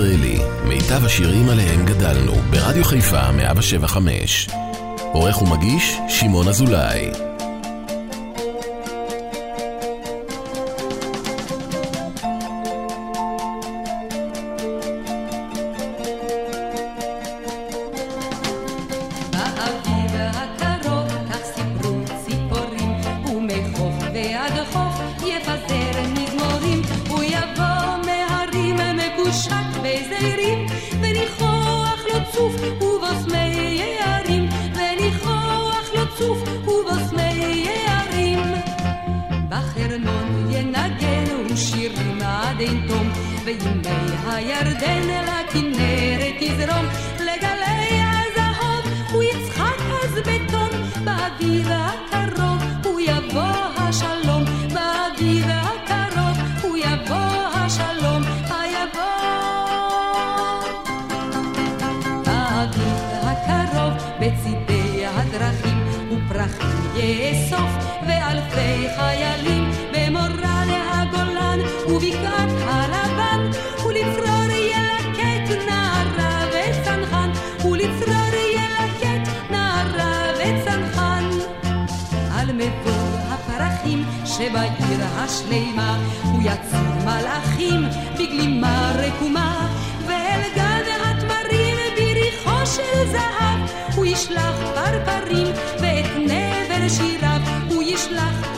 ישראלי, מיטב השירים עליהם גדלנו, ברדיו חיפה 175. עורך ומגיש, שמעון אזולאי.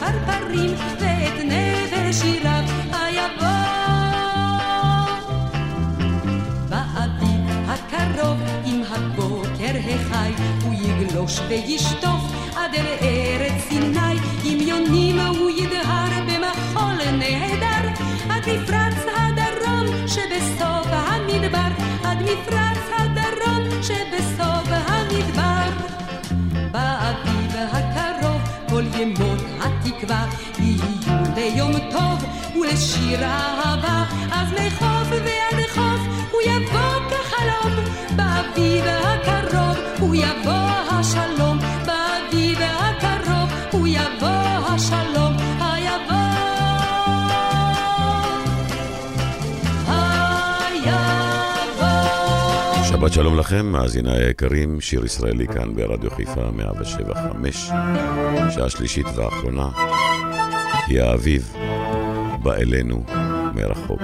ישלח פרפרים ואת נבל שיריו היבוא. באביב הקרוב עם הבוקר החי הוא יגלוש וישטוף עד אל ארץ סיני. עם יונים הוא ידהר במחול נהדר עד מפרץ הדרום שבסוף המדבר. עד מפרץ הדרום שבסוף המדבר. באביב הקרוב כל ימות התקווה יהיו ליום טוב ולשיר אהבה אז מחוף ועד חוף הוא יבוא כחלום באביב הקרוב הוא יבוא השלום שבת שלום לכם, מאזיני היקרים, שיר ישראלי כאן ברדיו חיפה 175, שעה שלישית ואחרונה, היא האביב, בא אלינו מרחוק.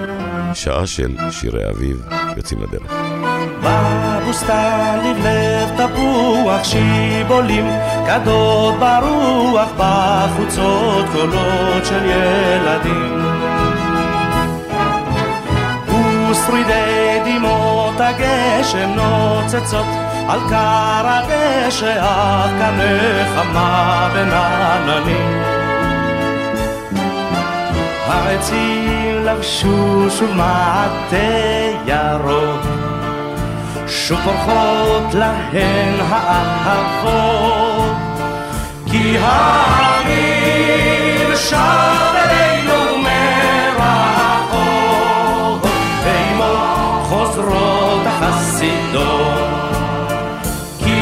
שעה של שירי אביב, יוצאים לדרך. בבוסתן לבלב תפוח שיבולים, גדות ברוח, בחוצות קולות של ילדים. ושרידי הגשם נוצצות על כר הדשא, כאן נחמה בין עננים. העצים לבשו שוב מעטה ירוק שוב פורחות להן האהבות כי האביב שב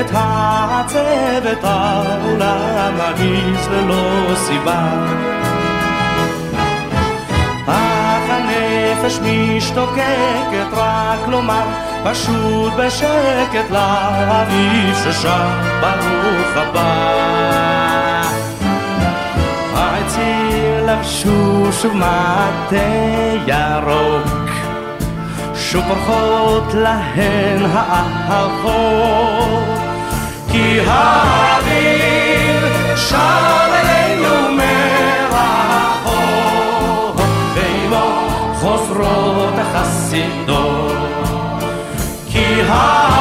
את העצבת העולם הניס ללא סיבה. אך הנפש משתוקקת רק לומר פשוט בשקט לאביב ששם ברוך הבא. העצים לבשו שוב מטה ירוק שוב פורחות להן האהבות כי האביב שב אלינו מרחוק ועמו חוזרות החסידות כי האביב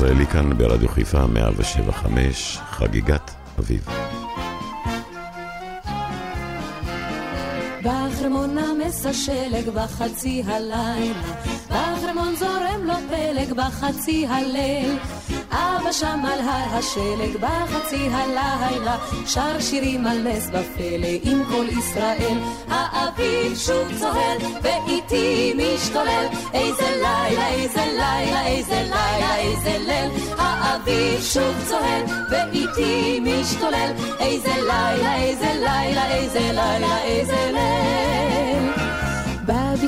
ישראלי כאן ברדיו חיפה 175, חגיגת אביב. בחרמון נמס השלג בחצי הלילה, בחרמון זורם לו פלג בחצי הליל. אבא שם על הר השלג בחצי הלילה, שר שירים על נס בפלא עם כל ישראל. האביב שוב צוהל ואיתי משתולל, איזה לילה, איזה לילה, איזה לילה, איזה ליל. האביב שוב צוהל ואיתי משתולל, איזה לילה, איזה לילה, איזה לילה, איזה ליל.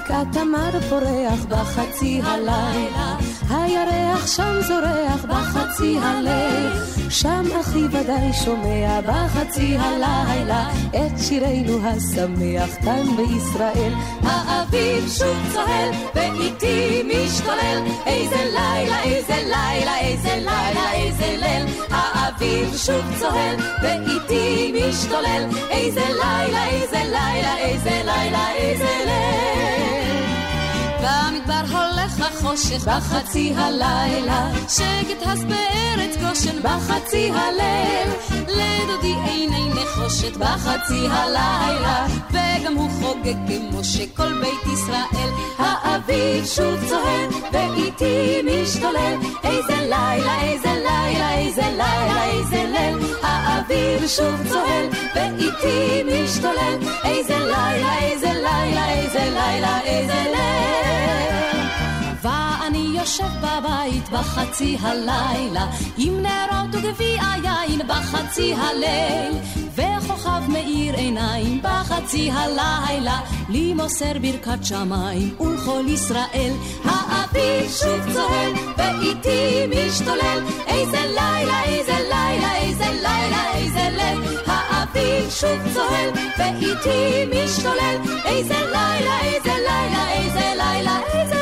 בבקעת תמר פורח בחצי הלילה הירח שם זורח בחצי הליל, שם אחי ודאי שומע בחצי הלילה את שירנו השמח כאן בישראל. האביב שוב צוהל ואיתי משתולל, איזה לילה, איזה לילה, איזה לילה, איזה ליל. האביב שוב צוהל ואיתי משתולל, איזה לילה, איזה לילה, איזה לילה, איזה ליל. במדבר הולך החושך בחצי הלילה, שקט הס בארץ גושן בחצי הליל, לדודי עיני נחושת בחצי הלילה, וגם הוא חוגג כמו שכל בית ישראל. האביב שוב צוהל, ואיתי משתולל. איזה לילה, איזה לילה, איזה לילה, איזה ליל. האביב שוב צוהל, ואיתי משתולל. איזה לילה, איזה לילה, איזה לילה, איזה ליל. יושב בבית בחצי הלילה, עם נרות וגביע יין בחצי הליל, וכוכב מאיר עיניים בחצי הלילה, לי מוסר ברכת שמיים ולכל ישראל. האביב שוב צוהל, ואיתי משתולל, איזה לילה, איזה לילה, איזה לילה, איזה ליל. האביב שוב צוהל, ואיתי משתולל, איזה לילה, איזה לילה, איזה לילה, איזה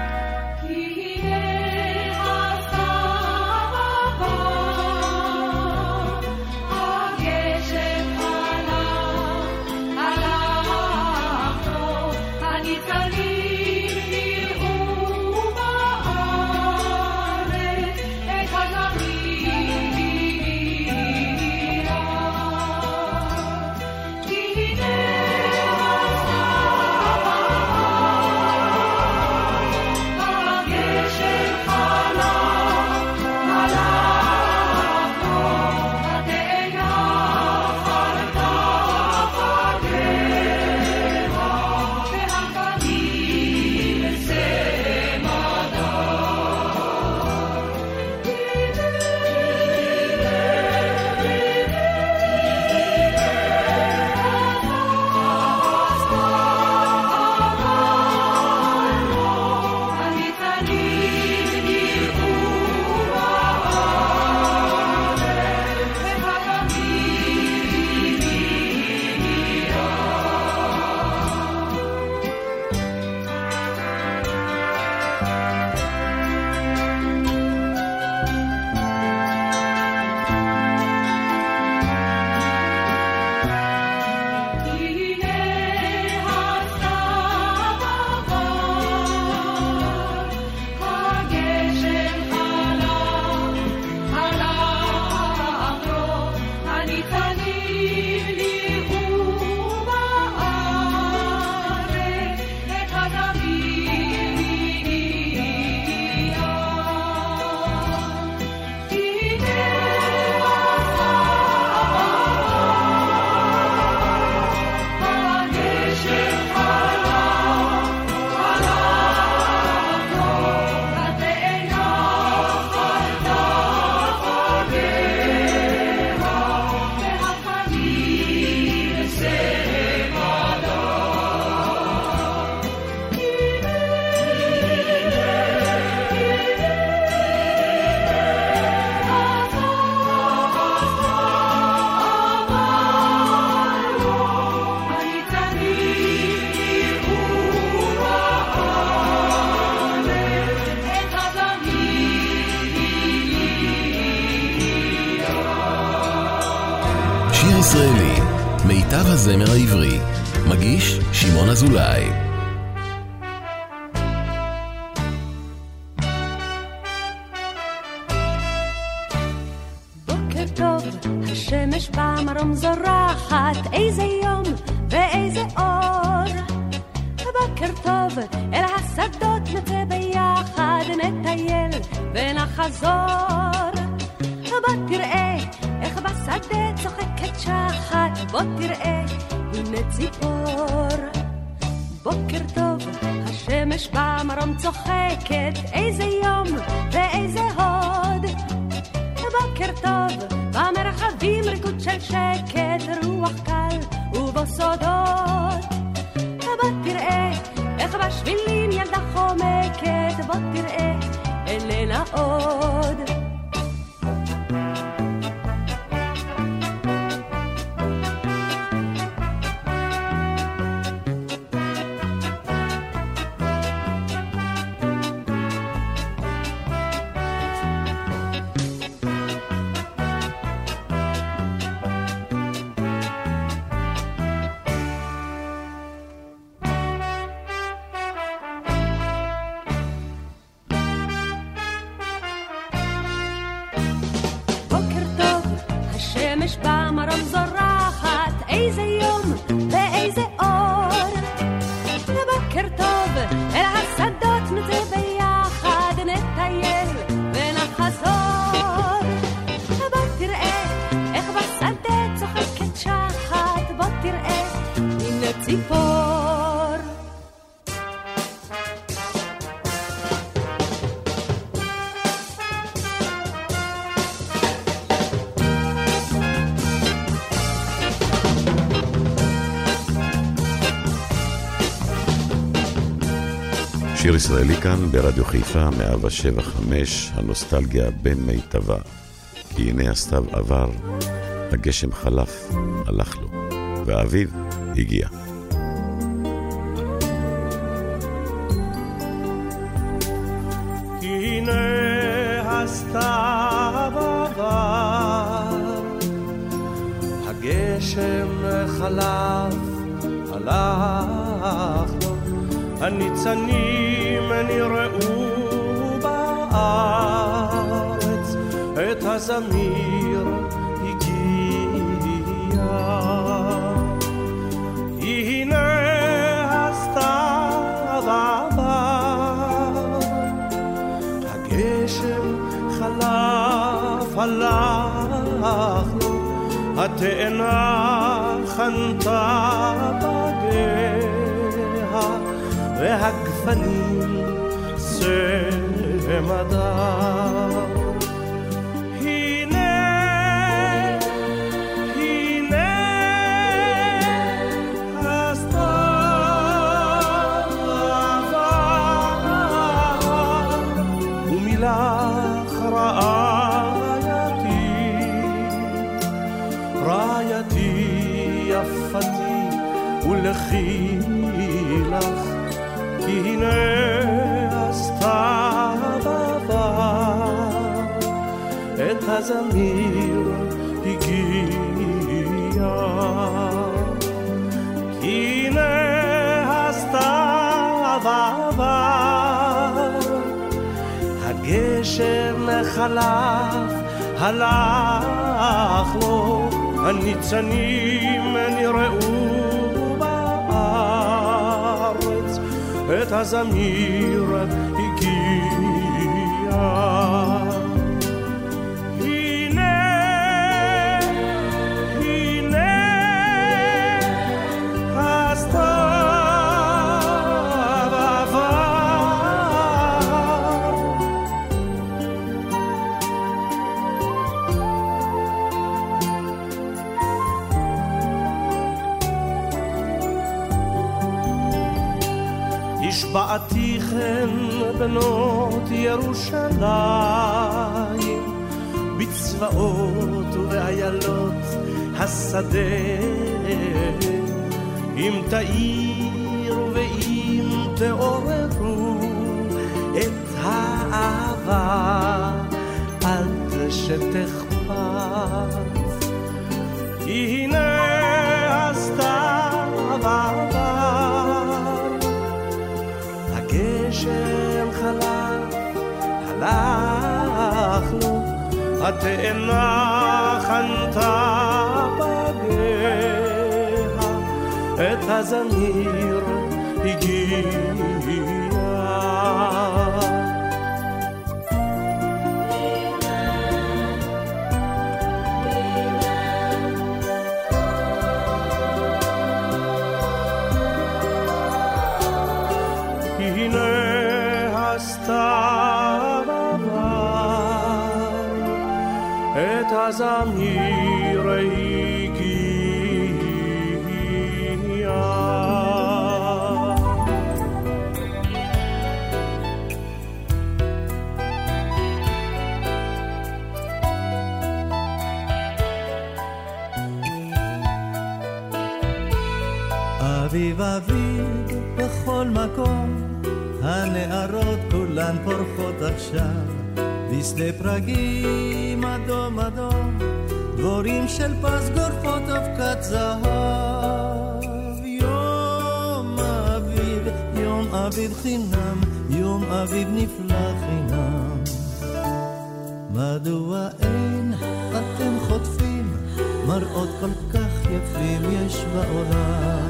במרום כאן ברדיו חיפה, 175, הנוסטלגיה במיטבה. כי הנה הסתיו עבר, הגשם חלף, הלך לו, והאביב הגיע. את הזמיר ירושלים בצבאות ובאיילות השדה. אם תאירו התאנה חנתה בגיה, את הזמיר את הזמיר הגיע. אביב אביב בכל מקום, הנערות כולן פורחות עכשיו, בשדה פרגים אדום אדום, דבורים של פס גורפות אבקת זהב. יום אביב, יום אביב חינם, יום אביב נפלא חינם. מדוע אין אתם חוטפים מראות כל כך יפים יש בעולם.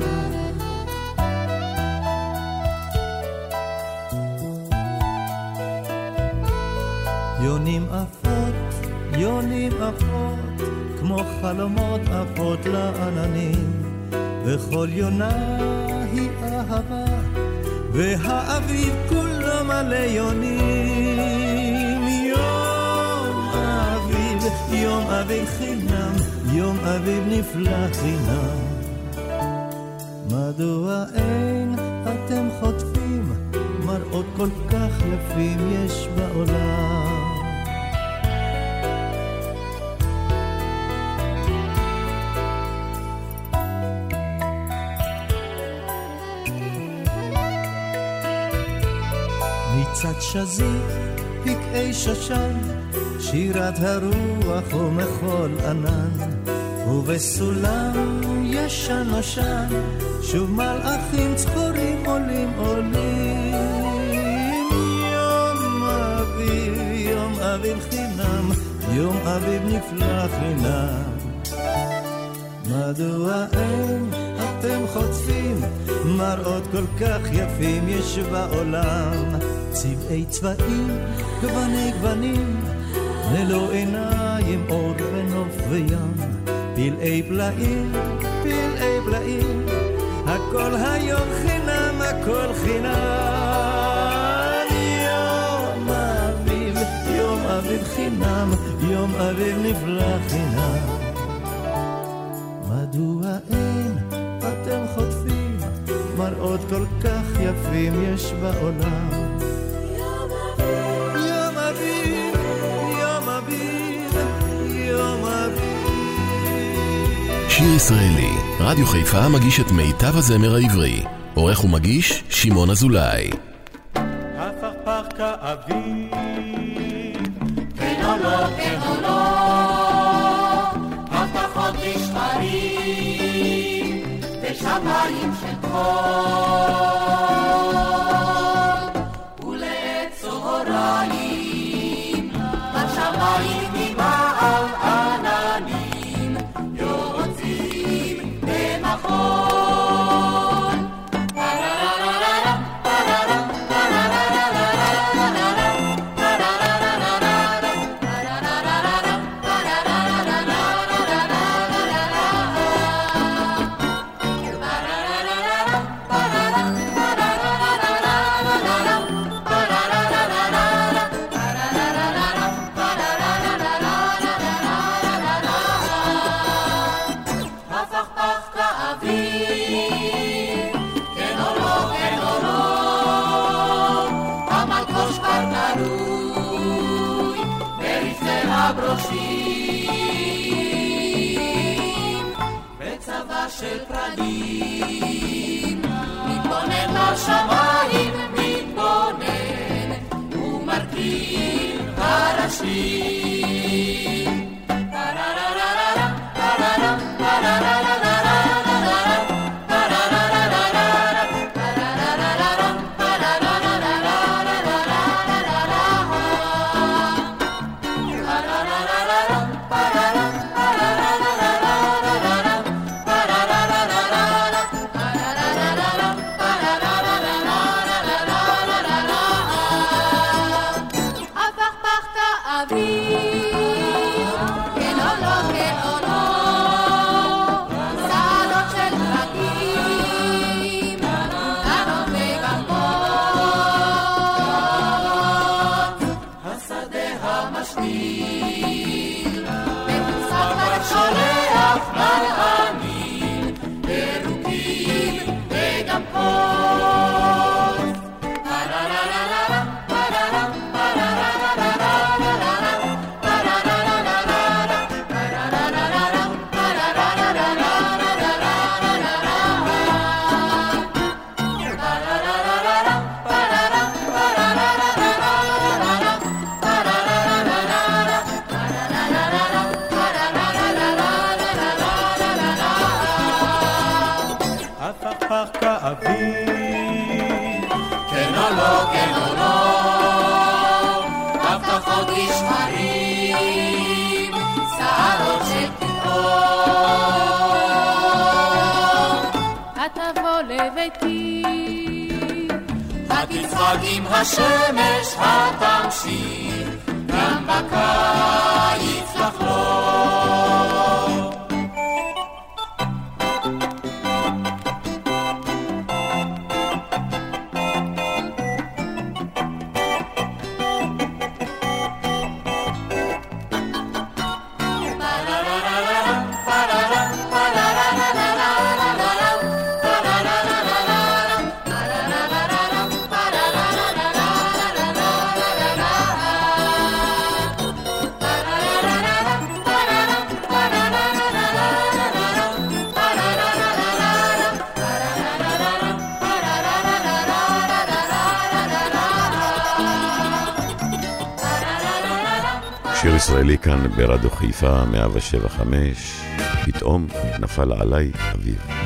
יונים עפות, יונים עפות, כמו חלומות עפות לעננים, וכל יונה היא אהבה, והאביב כולו מלא יונים. יום אביב, יום אביב חינם, יום אביב נפלא חינם. מדוע אין אתם חוטפים מראות כל כך יפים יש בעולם? שזיף, פקעי שושן, שירת הרוח ומחול ענן, ובסולם ישן נושן, שוב מלאכים צחורים עולים עולים. יום אביב, יום אביב חינם, יום אביב נפלא חינם. מדוע אין אתם חוטפים מראות כל כך יפים יש בעולם? צבעי צבעים, גווני גוונים, ללא עיניים אור ונוף וים. פלאי פלאים, פלאי פלאים, הכל היום חינם, הכל חינם. יום אביב, יום אביב חינם, יום אביב נפלא חינם. מדוע אין אתם חוטפים מראות כל כך יפים יש בעולם? שיר ישראלי, רדיו חיפה מגיש את מיטב הזמר העברי. עורך ומגיש, שמעון אזולאי. הפכפך כאביב, כן או לא, כן או לא, הבטחות ושקרים, ושמיים של חול, יחד עם השמש התמשיך. כאן ברדיו חיפה 175, פתאום נפל עליי אביב.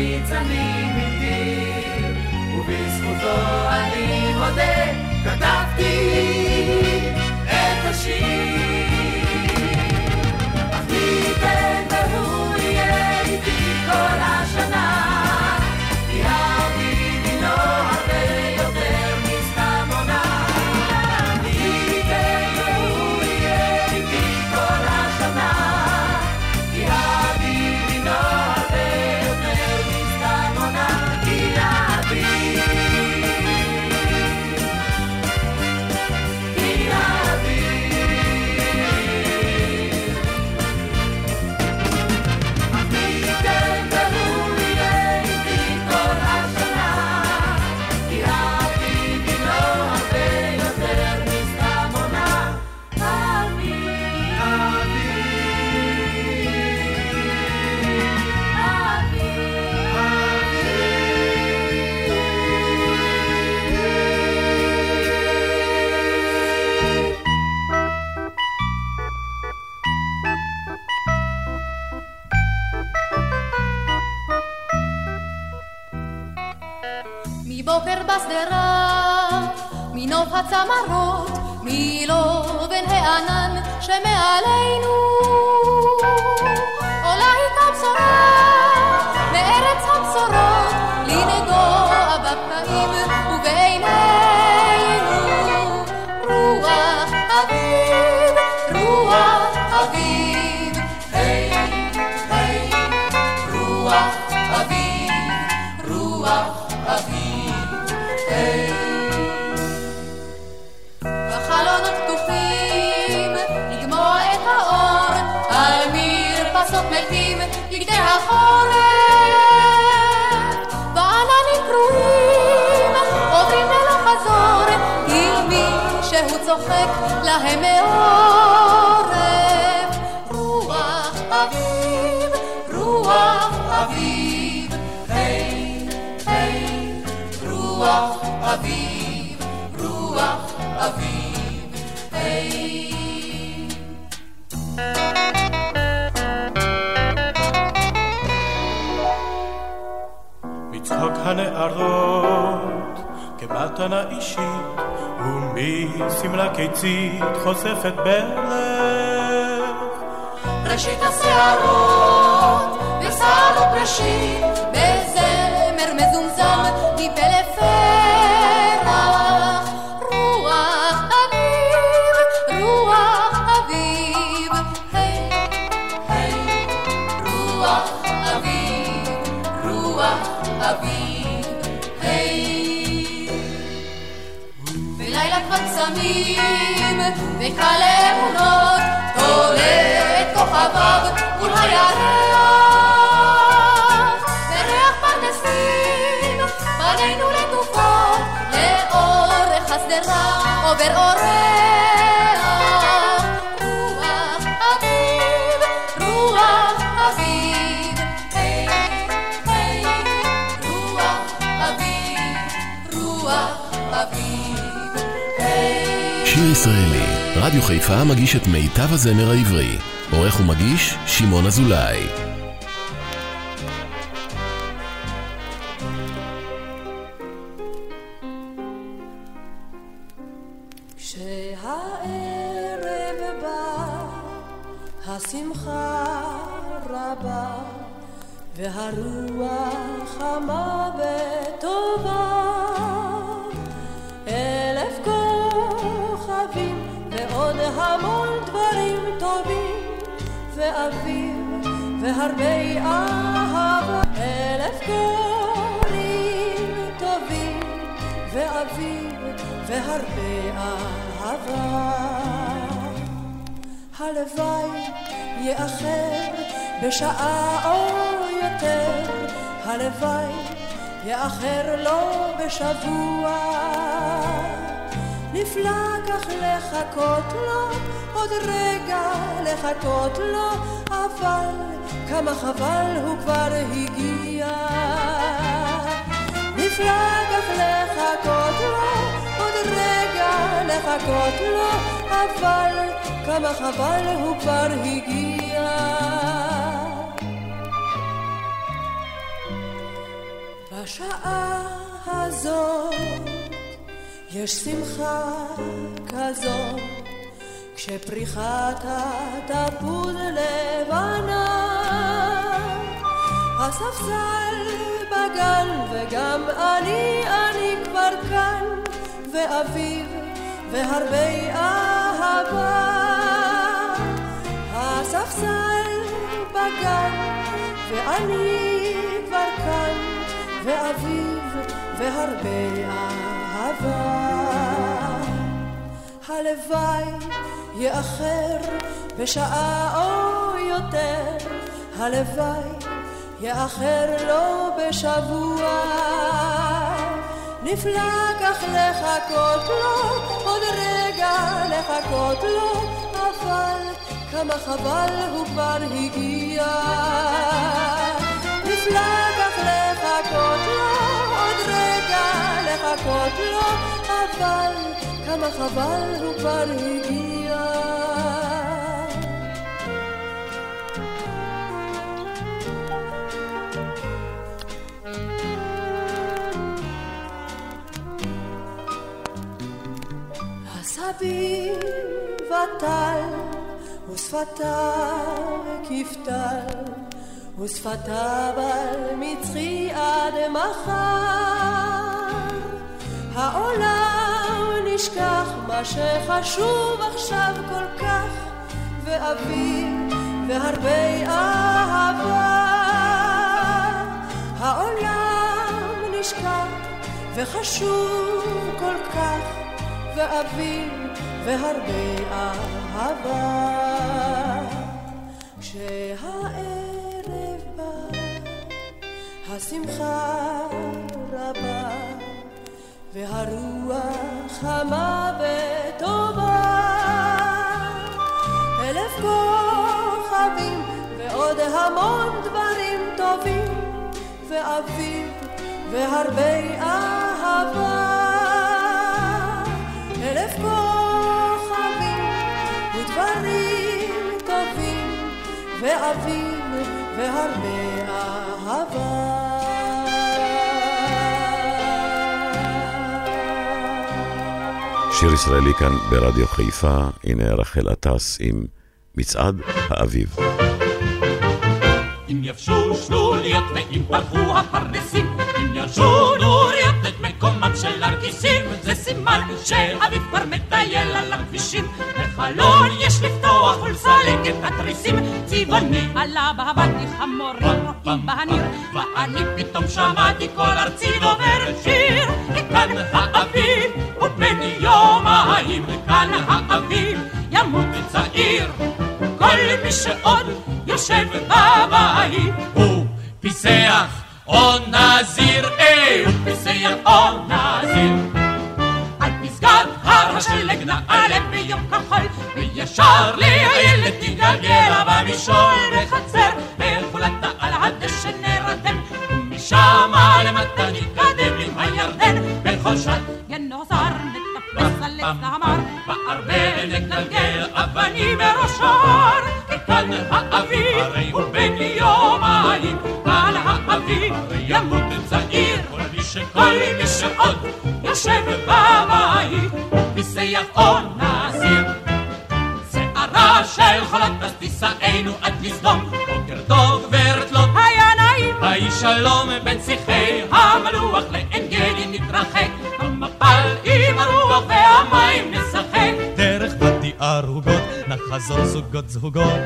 ניצנים איתי, ובזכותו אני מודה, כתבתי את השיר. הצמרות, מילו לא בן הענן שמעלינו. בגדי החורף. בעננים קרועים עוברים ללא חזור, עם מי שהוא צוחק להם מעורף. רוח אביב, רוח אביב, היי, היי, רוח אביב, הנערות כמתנה אישית ומשמלה קיצית חושפת בלב. ראשית השערות ושערות ראשית בזמר מזומזם מפלא פרח בלילה קבצמים וקל אמונות תולה את כוכביו מול הירח. בריח פרדסים פנינו לטופות לאורך השדרה עובר אורח שיר ישראלי, רדיו חיפה מגיש את מיטב הזמר העברי. עורך ומגיש, שמעון אזולאי. השמחה רבה, והרוח חמה והרבה אהבה. אלף קורים טובים, ואביב והרבה אהבה. הלוואי יאחר בשעה או יותר, הלוואי יאחר לו בשבוע. נפלא כך לחכות לו, עוד רגע לחכות לו, אבל כמה חבל הוא כבר הגיע. נפלא כך לחכות לו, עוד רגע לחכות לו, אבל כמה חבל הוא כבר הגיע. בשעה הזאת יש שמחה כזאת, כשפריחת התפוז לבנה, הספסל בגן וגם אני, אני כבר כאן, ואביב והרבה אהבה. הספסל בגן ואני כבר כאן, ואביב והרבה אהבה. הלוואי יאחר בשעה או יותר, הלוואי יאחר לו בשבוע. נפלא כך לחכות לו, עוד רגע לחכות לו, אבל כמה חבל הוא כבר הגיע. נפלא כך לחכות לו, עוד רגע לחכות לו, אבל כמה חבל הוא כבר הגיע. הסביב הטל ושפתיו כפתל ושפתיו על מצחי עד מחר. העולם נשכח מה שחשוב עכשיו כל כך ואביב והרבה אהבה. העולם נשכח וחשוב כל כך ואביב והרבה אהבה. כשהערב בא, השמחה רבה, והרוח חמה וטובה. אלף כוכבים ועוד המון דברים טובים, ואביב והרבה אהבה. אלף כוכבים ואביב והרבה אהבה. שיר ישראלי כאן ברדיו חיפה, הנה רחל עטס עם מצעד האביב. אם יבשו שלוליות ואם פרחו הפרדסים, אם ירשו נוריות מקומם של הכיסים, זה סימן שאביב כבר מטייל על הכבישים. בחלון יש לפתוח ולסלק את התריסים, צבעוני עלה בהבתי חמורים רואים בהניר, ואני פתאום שמעתי כל ארצי דובר שיר, כאן האביב ובן יומיים, כאן האביב ימות צעיר. כל מי שעוד יושב בבית הוא פיסח או נזיר, הוא פיסח או נזיר. על פסגת הר השלג נעלה ביום כחול, וישר לאיילת תתגלגל במשול בחצר, בחולת על הדשא נרדם, ומשם למטה נתקדם עם הירדן, בכל שעת ינוזר נטפס על עץ המר, בארבל נגלגל אבנים מראשון, כי כאן האביב הוא בן יומיים, כאן האביב ימות צעיר, כל מי שעוד יושב בבית, פיסח או נזיר. שערה של חולת אז תישאנו עד לסדום, בוקר טוב גברת לוט, היה נעים, היי שלום בין שיחי המלוח לעין גדי נתרחק, עם הרוח והמים נשחק. דרך בתי ערוגות, נחזור זוגות זוגות.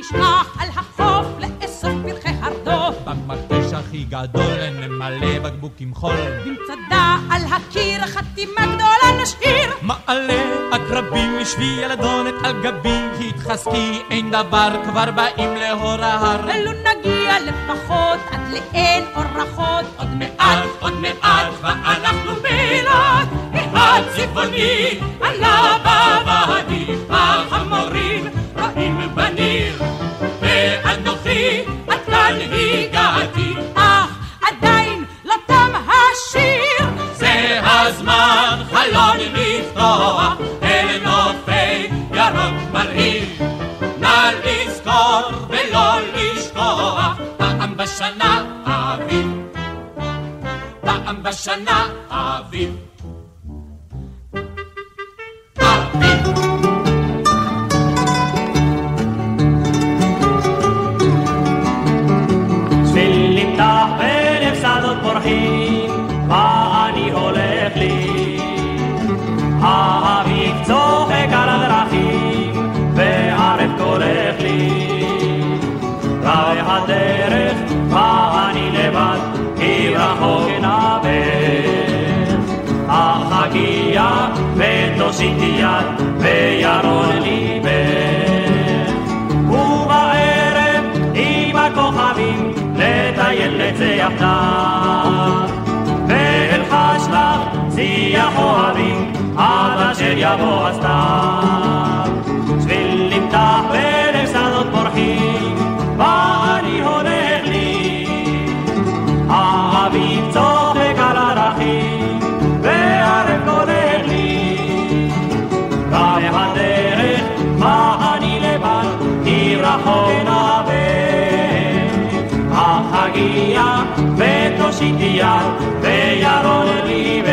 נשלח על החוף לאסוף פרחי הרדוף, במקדש הכי גדול נמלא בקבוקים חול. במצדה על הקיר חתימה גדולה נשאיר. מעלה עקרבים משבי ילדונת על גבי, התחזקי אין דבר כבר באים לאור ההר. אלו נגיע לפחות עד לאין אורחות, הצבעוני עלה בוואדי, החמורים רואים בניר. ואנוכי עד כאן הגעתי, אך עדיין לא תם השיר. זה הזמן חלון לפתוח אל נופי ירוק מרהיב. נא לזכור ולא לשכוח, פעם בשנה אביב. פעם בשנה אביב. הגיע ותושיטי יד, וירון ליבך. ובערב עם הכוכבים לטייל נצא יחדיו. ואלחש לך שיח אוהבים עד אשר יבוא הסתיו. ותושיטי יד, וירון ליבך.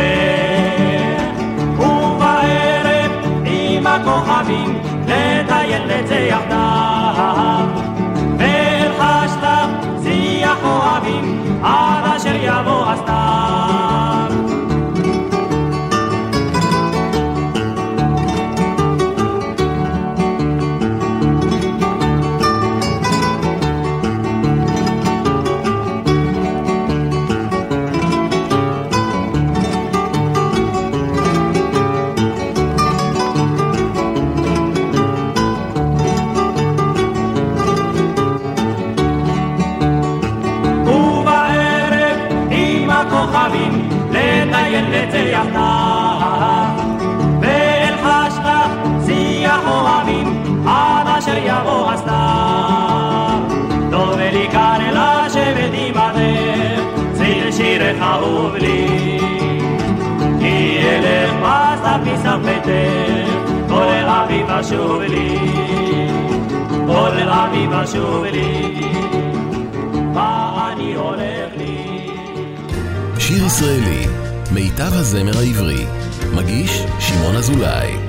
ובערב עם הכוכבים, לטייל נצא יחדיו. ואלחשת שיח אוהבים, עד אשר יבוא הסתיו. זה יחדיו. ואלחש לך שיח אוהבים עד אשר יבוא הסתיו. טוב לי כאן לשבת עמדך, צליל שירך אהוב לי. כי אלך בסתיו מספתך, כל אביב אשוב לי. כל אביב אשוב לי. מה אני הולך לי? שיר ישראלי, מיטב הזמר העברי, מגיש שמעון אזולאי.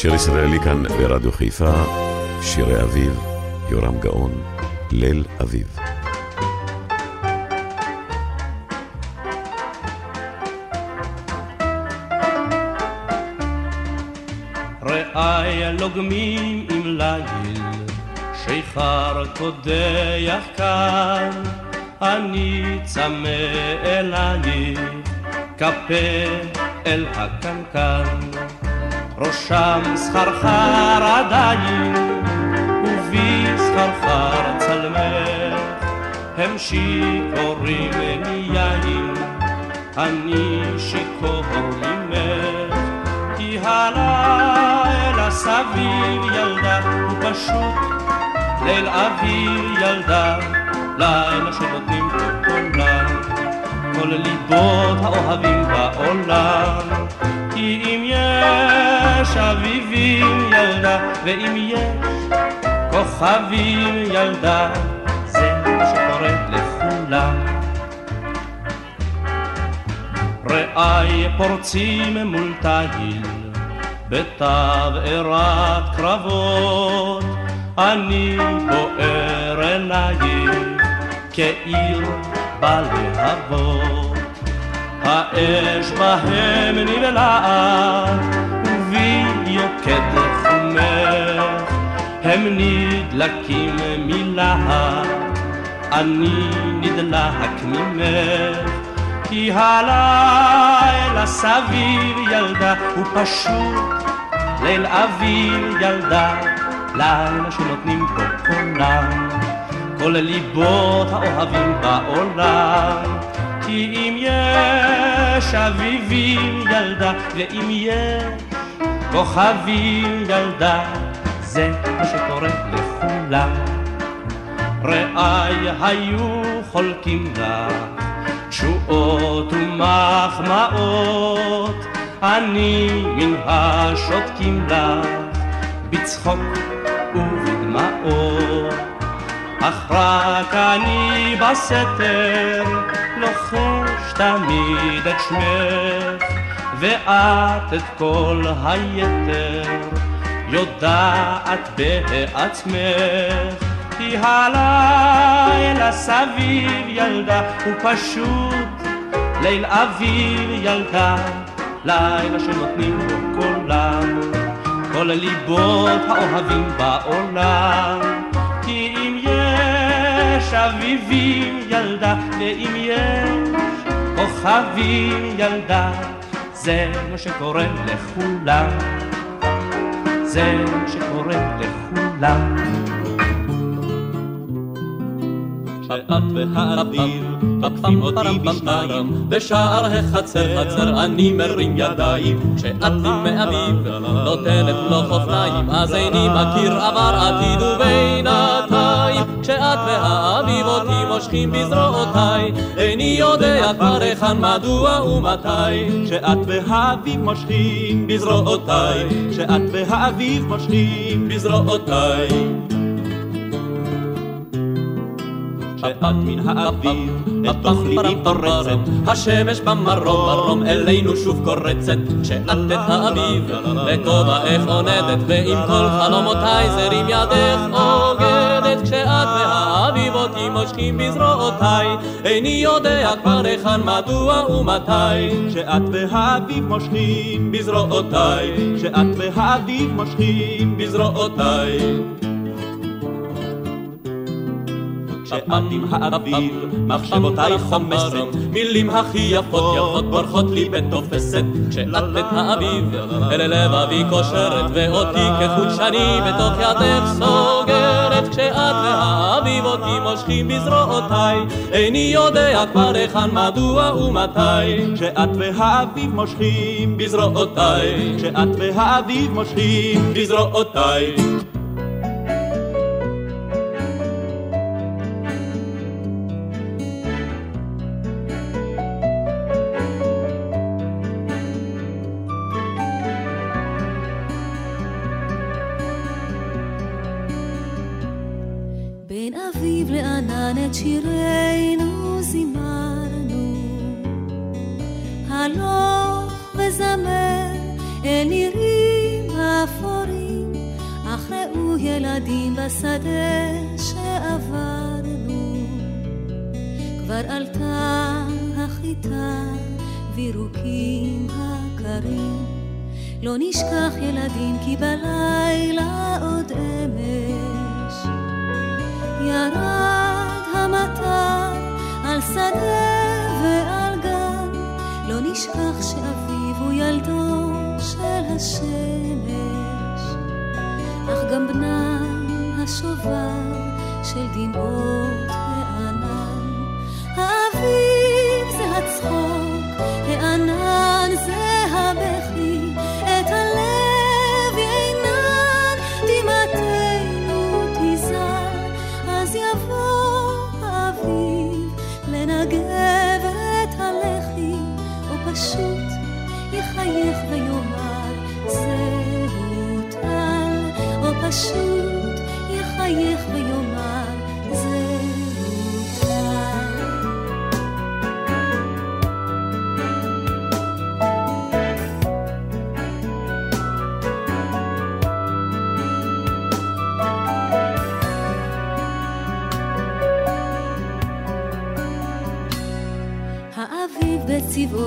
שיר ישראלי כאן ברדיו חיפה, שירי אביב, יורם גאון, ליל אביב. רעי לוגמים עם ליל, שיכר קודח כאן, אני צמא אלייך, כפה אל הקנקן, ראשם סחרחר עדיין, ובי סחרחר צלמך, הם שיכורים מיין, אני שיכור ממך, כי הלילה סביב ילדה, ופשוט ליל אביב ילדה, לילה שנותנים פה קולם, כל ליבות האוהבים בעולם. כי אם יש אביבים ילדה, ואם יש כוכבים ילדה, זה מה שקורה לכולם. רעי פורצים מול תהיל, בתבערת קרבות, אני בוער עינייך כעיר בלהבות. האש בהם נבלעת, יוקד חומך, הם נדלקים מלהט, אני נדלק ממך. כי הלילה סביב ילדה, הוא פשוט ליל אביב ילדה, לילה שנותנים פה קולם, כל ליבות האוהבים בעולם. כי אם יש אביבים ילדה, ואם יש כוכבים ילדה, זה מה שקורה לכולם. רעי היו חולקים לך תשואות ומחמאות, אני מן השותקים לך בצחוק ובדמעות. אך רק אני בסתר לוחש תמיד את שמך, ואת את כל היתר יודעת בעצמך. כי הלילה סביב ילדה הוא פשוט ליל אביב ילדה, לילה שנותנים בו קולם, כל ליבות האוהבים בעולם. כי אם יש אביבים ילדה, ואם יש כוכבים ילדה, זה מה שקורה לכולם. זה מה שקורה לכולם. את והאביב תוקפים אותי בשניים בשער החצר חצר אני מרים ידיים. כשאת לי מאביב נותנת לו חופניים אז איני מכיר עבר עתיד ובינתיים. כשאת והאביב אותי מושכים בזרועותיי איני יודע כבר היכן מדוע ומתי. כשאת והאביב מושכים בזרועותיי כשאת והאביב מושכים בזרועותיי שאת מן האביב אל תאכלי פורצת. השמש במרום מרום אלינו שוב קורצת. כשאת את האביב בכובעך עונדת ועם כל חלומותיי זרים ידך אוגדת. כשאת והאביב אותי מושכים בזרועותיי איני יודע כבר היכן מדוע ומתי. כשאת והאביב מושכים בזרועותיי כשאת והאביב מושכים בזרועותיי עם האביב, מחשבותיי חומסת, מילים הכי יפות יפות בורחות לי בתופסת, כשאת את האביב, אל לבבי קושרת, ואותי כחוט שני בתוך ידך סוגרת, כשאת והאביב אותי מושכים בזרועותיי, איני יודע כבר היכן מדוע ומתי, כשאת והאביב מושכים בזרועותיי, כשאת והאביב מושכים בזרועותיי.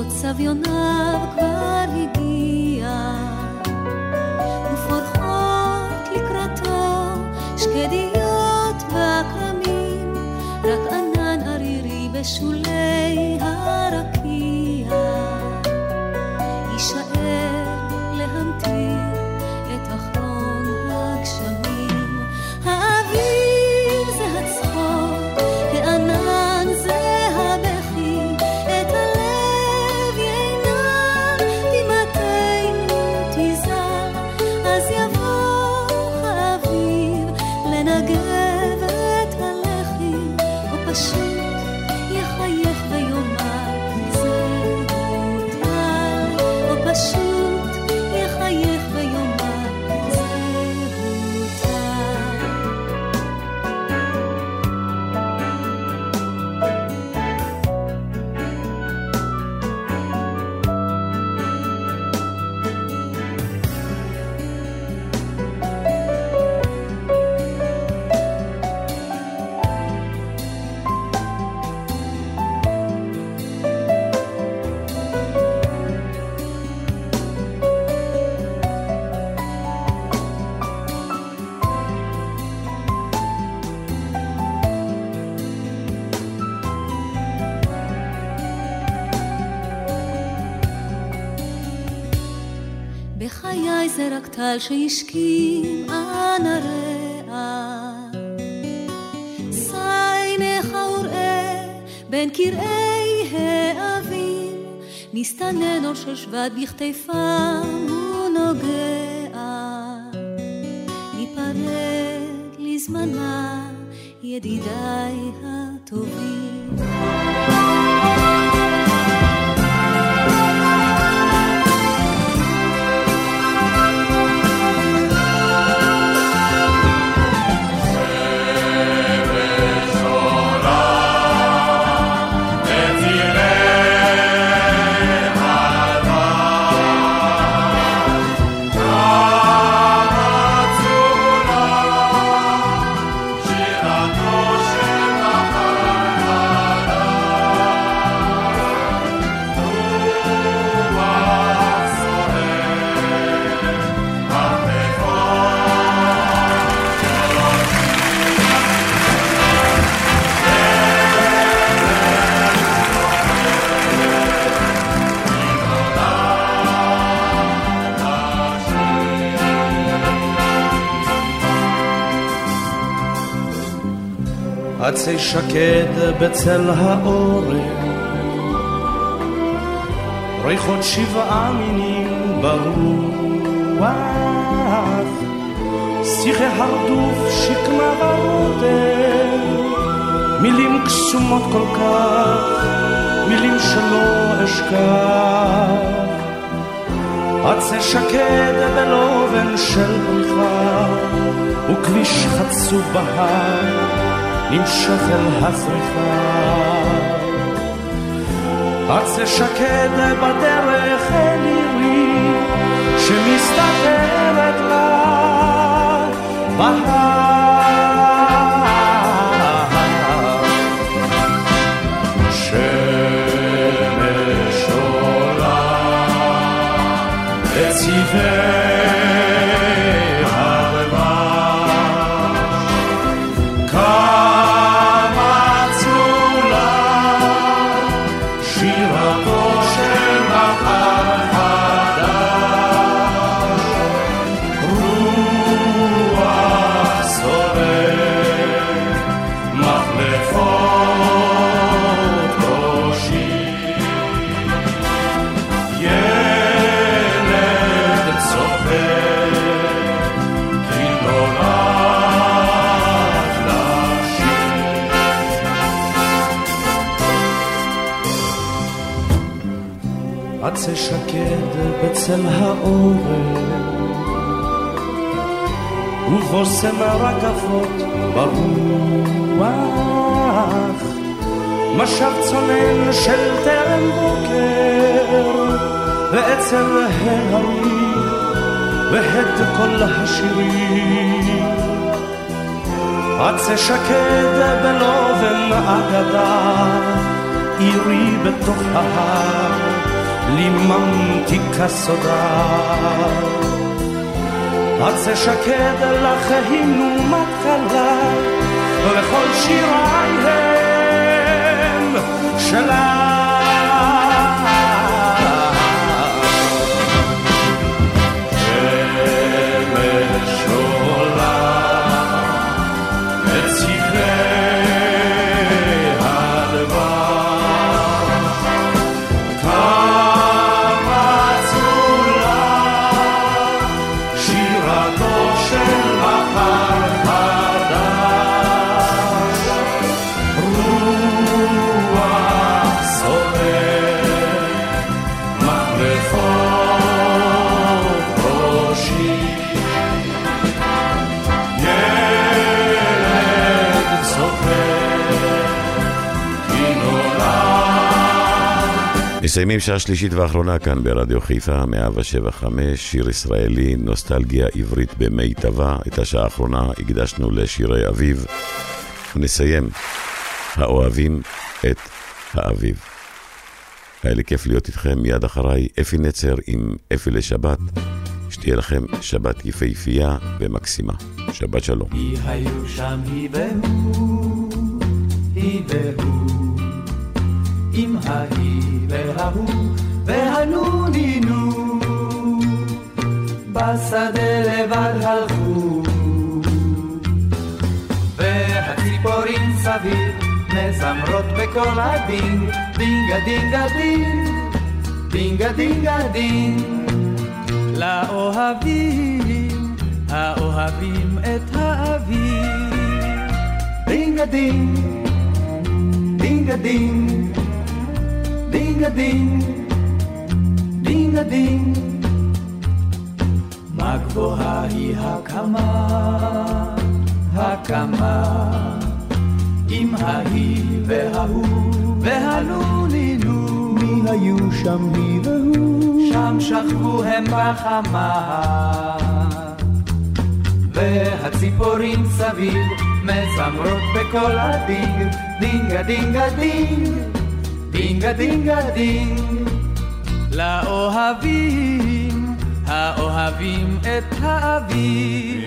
בצבעו צביוניו כבר הגיע, ופורחות לקראתו שקדיות וכרמים, רק ענן ערירי בשולי טל שהשכים אנא ראה. סיימך וראה בין קרעי האבים, מסתנן אור של שבט בכתפם ונוגע. ניפרד לזמן מה, ידידיי הטובים. עצי שקד בצל האורן, ריחות שבעה מינים ברוח, שיחי הרדוף שקמה ברוטן, מילים קסומות כל כך, מילים שלא אשכח. עצי שקד בלובן של בריחה, וכביש חצוב בהר, נמשך אל הזריחה. עצי שקד בדרך אל עירי, שמסתתרת לה בהר. בצל האורן ובושם רקפות ברוח. משב צונן של טרם בוקר ואצל ההרים והד כל השירים. עצי שקד בלובן אגדה עירי בתוך ההר ליממתי כסודה. עצי שקד לך הינו מתקלה וכל שיריי הם שלה מסיימים שעה שלישית ואחרונה כאן ברדיו חיפה, 175, שיר ישראלי, נוסטלגיה עברית במיטבה. את השעה האחרונה הקדשנו לשירי אביב. ונסיים, האוהבים את האביב. היה לי כיף להיות איתכם מיד אחריי, אפי נצר עם אפי לשבת. שתהיה לכם שבת יפהפייה ומקסימה. שבת שלום. היא היו שם היא והוא, היא והוא. עם ההיא וההוא והנונינו בשדה לבד הלכו. והציפורים סביב מזמרות בקול הדינג דינגה דינגה דינג דינגה דינגה דינג לאוהבים האוהבים את האביב. דינגה דינג דינגה דינג דינג, דינגה דינג. מה גבוהה היא הקמה, הקמה, עם ההיא וההוא והנונינו. מי היו שם היא והוא? שם שכבו הם בחמה. והציפורים סביב מזמרות בקול הדינג, דינגה דינגה דינג. דינגה דינגה דינג. לאוהבים האוהבים את האביב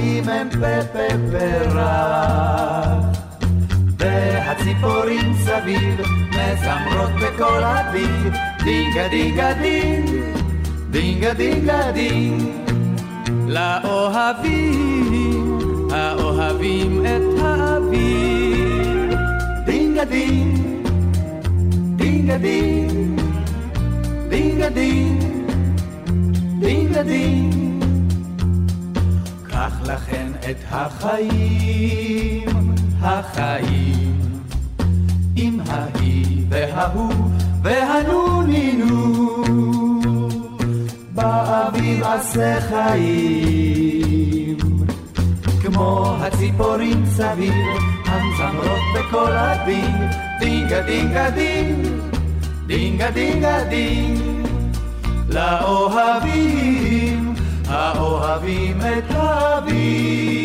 החיים הם פפה פרח והציפורים סביב מזמרות בקול אביב דינגה דינגה דינג דינגה דינגה דינג לאוהבים האוהבים את האביב דינגה דינג דינגה דינג דינגה דינג דינגה דינג קח לכן את החיים, החיים, עם ההיא וההוא והנונינו. באביב עשה חיים, כמו הציפורים סביב, המזמרות בקול אביב, דינגה דינגה דינג, דינגה דינגה דינג, לאוהבים האוהבים את האביב